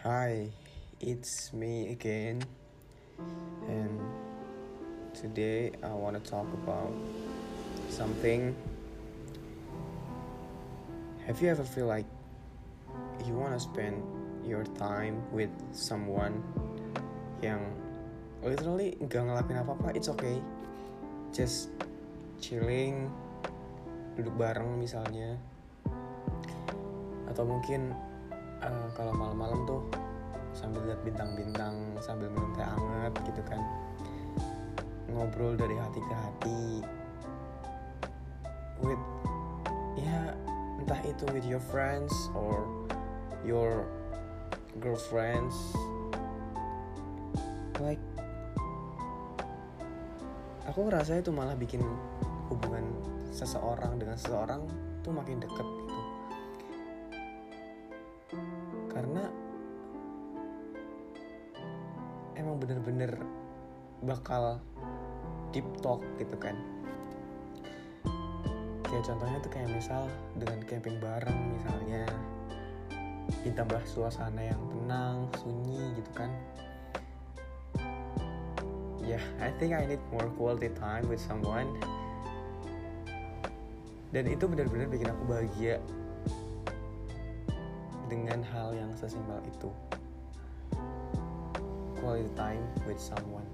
Hi, it's me again, and today I want to talk about something. Have you ever feel like you want to spend your time with someone yang literally gak ngelakuin apa-apa? It's okay, just chilling, duduk bareng misalnya, atau mungkin uh, kalau malam-malam tuh sambil lihat bintang-bintang sambil minum teh hangat gitu kan. Ngobrol dari hati ke hati. With ya entah itu with your friends or your girlfriends. Like aku ngerasa itu malah bikin hubungan seseorang dengan seseorang tuh makin deket gitu karena emang bener-bener bakal deep talk gitu kan. Kayak contohnya tuh kayak misal dengan camping bareng misalnya ditambah suasana yang tenang sunyi gitu kan. Ya yeah, I think I need more quality time with someone. Dan itu benar-benar bikin aku bahagia dengan hal yang sesimpel itu. Quality time with someone